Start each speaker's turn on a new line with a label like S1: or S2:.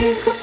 S1: you.